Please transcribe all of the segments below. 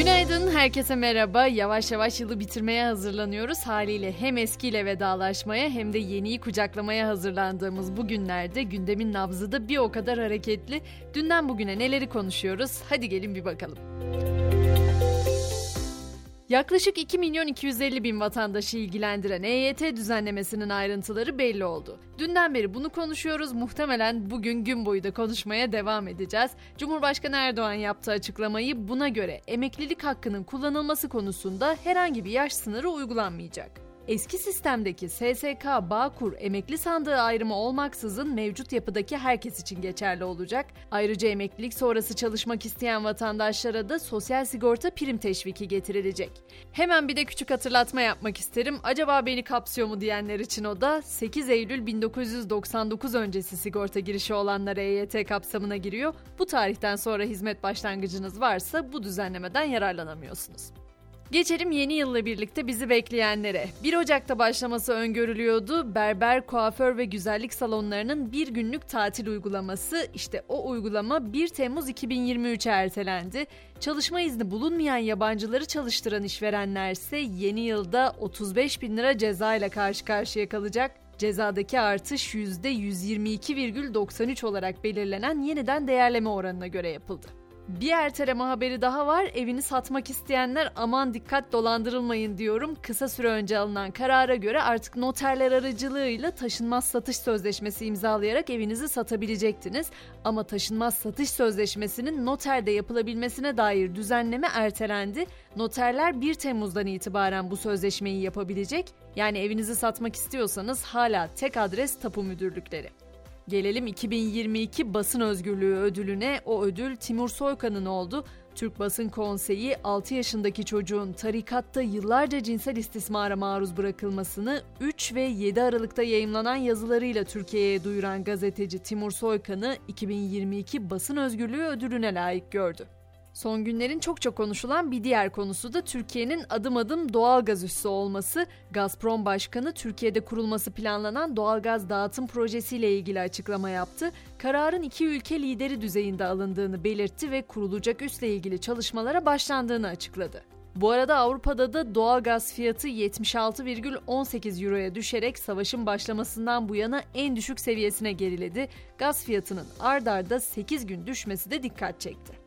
Günaydın, herkese merhaba. Yavaş yavaş yılı bitirmeye hazırlanıyoruz. Haliyle hem eskiyle vedalaşmaya hem de yeniyi kucaklamaya hazırlandığımız bu günlerde gündemin nabzı da bir o kadar hareketli. Dünden bugüne neleri konuşuyoruz? Hadi gelin bir bakalım. Yaklaşık 2 milyon 250 bin vatandaşı ilgilendiren EYT düzenlemesinin ayrıntıları belli oldu. Dünden beri bunu konuşuyoruz. Muhtemelen bugün gün boyu da konuşmaya devam edeceğiz. Cumhurbaşkanı Erdoğan yaptığı açıklamayı buna göre emeklilik hakkının kullanılması konusunda herhangi bir yaş sınırı uygulanmayacak. Eski sistemdeki SSK, Bağkur, emekli sandığı ayrımı olmaksızın mevcut yapıdaki herkes için geçerli olacak. Ayrıca emeklilik sonrası çalışmak isteyen vatandaşlara da sosyal sigorta prim teşviki getirilecek. Hemen bir de küçük hatırlatma yapmak isterim. Acaba beni kapsıyor mu diyenler için o da 8 Eylül 1999 öncesi sigorta girişi olanlar EYT kapsamına giriyor. Bu tarihten sonra hizmet başlangıcınız varsa bu düzenlemeden yararlanamıyorsunuz. Geçelim yeni yılla birlikte bizi bekleyenlere. 1 Ocak'ta başlaması öngörülüyordu. Berber, kuaför ve güzellik salonlarının bir günlük tatil uygulaması. İşte o uygulama 1 Temmuz 2023'e ertelendi. Çalışma izni bulunmayan yabancıları çalıştıran işverenler ise yeni yılda 35 bin lira ceza ile karşı karşıya kalacak. Cezadaki artış %122,93 olarak belirlenen yeniden değerleme oranına göre yapıldı. Bir erteleme haberi daha var. Evini satmak isteyenler aman dikkat dolandırılmayın diyorum. Kısa süre önce alınan karara göre artık noterler aracılığıyla taşınmaz satış sözleşmesi imzalayarak evinizi satabilecektiniz. Ama taşınmaz satış sözleşmesinin noterde yapılabilmesine dair düzenleme ertelendi. Noterler 1 Temmuz'dan itibaren bu sözleşmeyi yapabilecek. Yani evinizi satmak istiyorsanız hala tek adres tapu müdürlükleri. Gelelim 2022 Basın Özgürlüğü ödülüne. O ödül Timur Soykan'ın oldu. Türk Basın Konseyi 6 yaşındaki çocuğun tarikatta yıllarca cinsel istismara maruz bırakılmasını 3 ve 7 Aralık'ta yayımlanan yazılarıyla Türkiye'ye duyuran gazeteci Timur Soykan'ı 2022 Basın Özgürlüğü ödülüne layık gördü. Son günlerin çok çok konuşulan bir diğer konusu da Türkiye'nin adım adım doğal gaz üssü olması. Gazprom Başkanı Türkiye'de kurulması planlanan doğalgaz dağıtım projesiyle ilgili açıklama yaptı. Kararın iki ülke lideri düzeyinde alındığını belirtti ve kurulacak üsle ilgili çalışmalara başlandığını açıkladı. Bu arada Avrupa'da da doğal gaz fiyatı 76,18 euroya düşerek savaşın başlamasından bu yana en düşük seviyesine geriledi. Gaz fiyatının ard arda 8 gün düşmesi de dikkat çekti.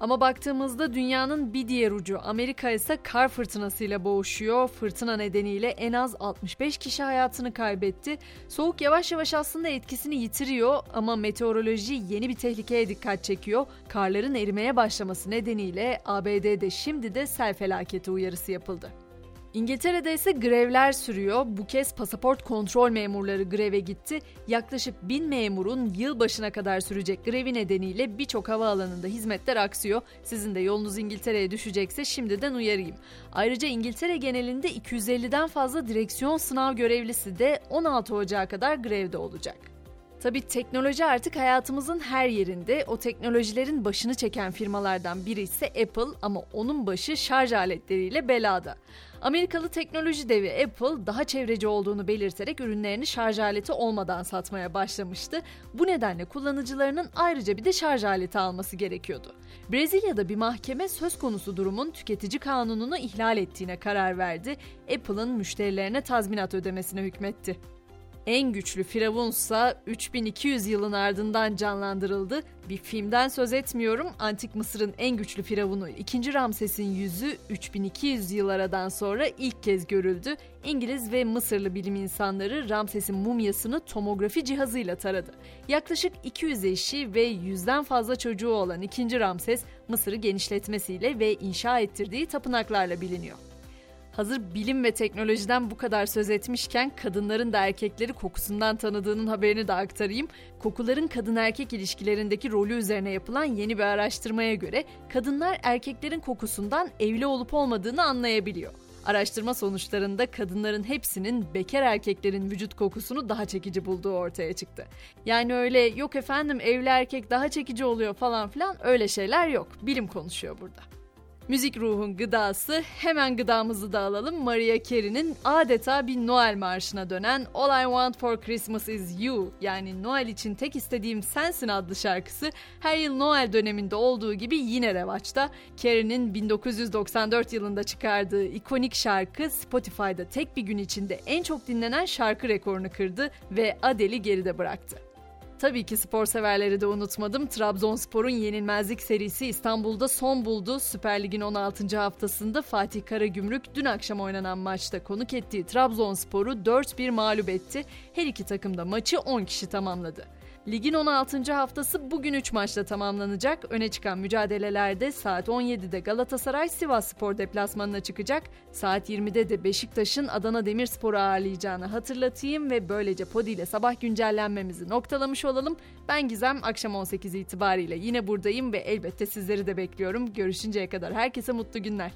Ama baktığımızda dünyanın bir diğer ucu Amerika ise kar fırtınasıyla boğuşuyor. Fırtına nedeniyle en az 65 kişi hayatını kaybetti. Soğuk yavaş yavaş aslında etkisini yitiriyor ama meteoroloji yeni bir tehlikeye dikkat çekiyor. Karların erimeye başlaması nedeniyle ABD'de şimdi de sel felaketi uyarısı yapıldı. İngiltere'de ise grevler sürüyor. Bu kez pasaport kontrol memurları greve gitti. Yaklaşık bin memurun yıl başına kadar sürecek grevi nedeniyle birçok havaalanında hizmetler aksıyor. Sizin de yolunuz İngiltere'ye düşecekse şimdiden uyarayım. Ayrıca İngiltere genelinde 250'den fazla direksiyon sınav görevlisi de 16 Ocağı kadar grevde olacak. Tabii teknoloji artık hayatımızın her yerinde. O teknolojilerin başını çeken firmalardan biri ise Apple ama onun başı şarj aletleriyle belada. Amerikalı teknoloji devi Apple daha çevreci olduğunu belirterek ürünlerini şarj aleti olmadan satmaya başlamıştı. Bu nedenle kullanıcılarının ayrıca bir de şarj aleti alması gerekiyordu. Brezilya'da bir mahkeme söz konusu durumun tüketici kanununu ihlal ettiğine karar verdi. Apple'ın müşterilerine tazminat ödemesine hükmetti. En güçlü firavunsa 3200 yılın ardından canlandırıldı. Bir filmden söz etmiyorum. Antik Mısır'ın en güçlü firavunu 2. Ramses'in yüzü 3200 yıl sonra ilk kez görüldü. İngiliz ve Mısırlı bilim insanları Ramses'in mumyasını tomografi cihazıyla taradı. Yaklaşık 200 eşi ve yüzden fazla çocuğu olan 2. Ramses, Mısır'ı genişletmesiyle ve inşa ettirdiği tapınaklarla biliniyor. Hazır bilim ve teknolojiden bu kadar söz etmişken kadınların da erkekleri kokusundan tanıdığının haberini de aktarayım. Kokuların kadın erkek ilişkilerindeki rolü üzerine yapılan yeni bir araştırmaya göre kadınlar erkeklerin kokusundan evli olup olmadığını anlayabiliyor. Araştırma sonuçlarında kadınların hepsinin bekar erkeklerin vücut kokusunu daha çekici bulduğu ortaya çıktı. Yani öyle yok efendim evli erkek daha çekici oluyor falan filan öyle şeyler yok. Bilim konuşuyor burada. Müzik ruhun gıdası hemen gıdamızı da alalım. Maria Carey'nin adeta bir Noel marşına dönen All I Want For Christmas Is You yani Noel için tek istediğim sensin adlı şarkısı her yıl Noel döneminde olduğu gibi yine revaçta. Carey'nin 1994 yılında çıkardığı ikonik şarkı Spotify'da tek bir gün içinde en çok dinlenen şarkı rekorunu kırdı ve Adele'i geride bıraktı. Tabii ki spor severleri de unutmadım. Trabzonspor'un yenilmezlik serisi İstanbul'da son buldu. Süper Lig'in 16. haftasında Fatih Karagümrük dün akşam oynanan maçta konuk ettiği Trabzonspor'u 4-1 mağlup etti. Her iki takım da maçı 10 kişi tamamladı. Ligin 16. haftası bugün 3 maçla tamamlanacak. Öne çıkan mücadelelerde saat 17'de Galatasaray Sivas Spor deplasmanına çıkacak. Saat 20'de de Beşiktaş'ın Adana Demirspor'u ağırlayacağını hatırlatayım ve böylece Podi ile sabah güncellenmemizi noktalamış olalım. Ben Gizem akşam 18 itibariyle yine buradayım ve elbette sizleri de bekliyorum. Görüşünceye kadar herkese mutlu günler.